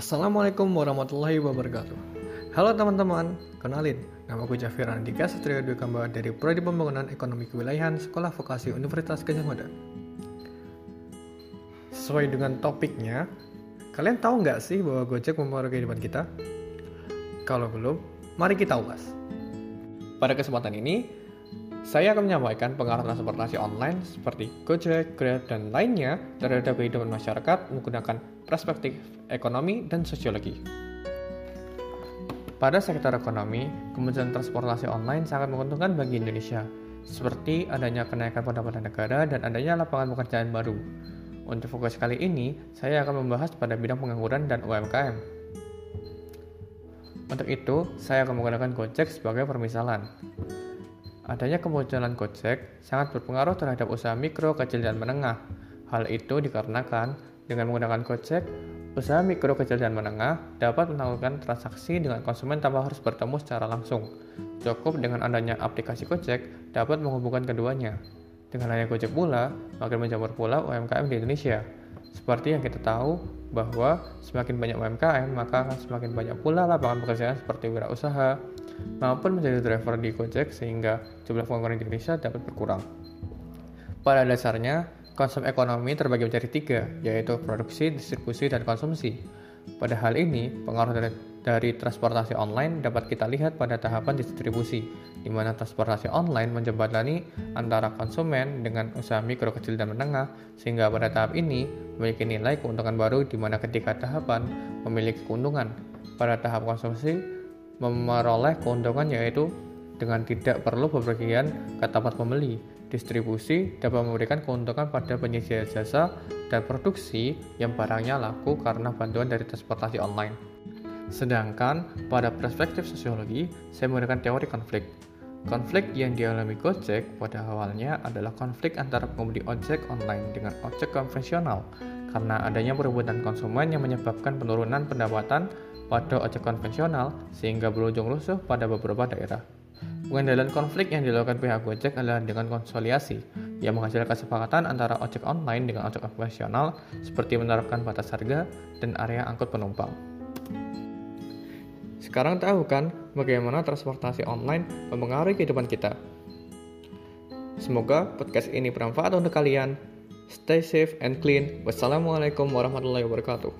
Assalamualaikum warahmatullahi wabarakatuh. Halo teman-teman, kenalin. Nama gue Jafir Andika Satria Dwi Kamba dari Prodi Pembangunan Ekonomi Kewilayahan Sekolah Vokasi Universitas Gajah Mada. Sesuai dengan topiknya Kalian tahu nggak sih bahwa Gojek mempengaruhi kehidupan kita? Kalau belum, mari kita ulas. Pada kesempatan ini, saya akan menyampaikan pengaruh transportasi online seperti Gojek, Grab, dan lainnya terhadap kehidupan masyarakat menggunakan perspektif ekonomi dan sosiologi. Pada sektor ekonomi, kemunculan transportasi online sangat menguntungkan bagi Indonesia, seperti adanya kenaikan pendapatan negara dan adanya lapangan pekerjaan baru. Untuk fokus kali ini, saya akan membahas pada bidang pengangguran dan UMKM. Untuk itu, saya akan menggunakan Gojek sebagai permisalan. Adanya kemunculan Gojek sangat berpengaruh terhadap usaha mikro, kecil, dan menengah. Hal itu dikarenakan dengan menggunakan Gojek, usaha mikro, kecil, dan menengah dapat melakukan transaksi dengan konsumen tanpa harus bertemu secara langsung. Cukup dengan adanya aplikasi Gojek dapat menghubungkan keduanya. Dengan adanya Gojek pula, makin menjamur pula UMKM di Indonesia. Seperti yang kita tahu bahwa semakin banyak UMKM, maka akan semakin banyak pula lapangan pekerjaan seperti wirausaha, maupun menjadi driver di Gojek sehingga jumlah pengangguran di Indonesia dapat berkurang. Pada dasarnya, konsep ekonomi terbagi menjadi tiga, yaitu produksi, distribusi, dan konsumsi. Pada hal ini, pengaruh dari, dari transportasi online dapat kita lihat pada tahapan distribusi, di mana transportasi online menjembatani antara konsumen dengan usaha mikro, kecil, dan menengah, sehingga pada tahap ini memiliki nilai keuntungan baru di mana ketika tahapan memiliki keuntungan. Pada tahap konsumsi, memperoleh keuntungan yaitu dengan tidak perlu bepergian ke tempat pembeli. Distribusi dapat memberikan keuntungan pada penyedia jasa dan produksi yang barangnya laku karena bantuan dari transportasi online. Sedangkan pada perspektif sosiologi, saya menggunakan teori konflik. Konflik yang dialami Gojek pada awalnya adalah konflik antara pengemudi ojek online dengan ojek konvensional karena adanya perebutan konsumen yang menyebabkan penurunan pendapatan pada ojek konvensional sehingga berujung rusuh pada beberapa daerah. Pengendalian konflik yang dilakukan pihak Gojek adalah dengan konsoliasi yang menghasilkan kesepakatan antara ojek online dengan ojek konvensional seperti menerapkan batas harga dan area angkut penumpang. Sekarang tahu kan bagaimana transportasi online mempengaruhi kehidupan kita? Semoga podcast ini bermanfaat untuk kalian. Stay safe and clean. Wassalamualaikum warahmatullahi wabarakatuh.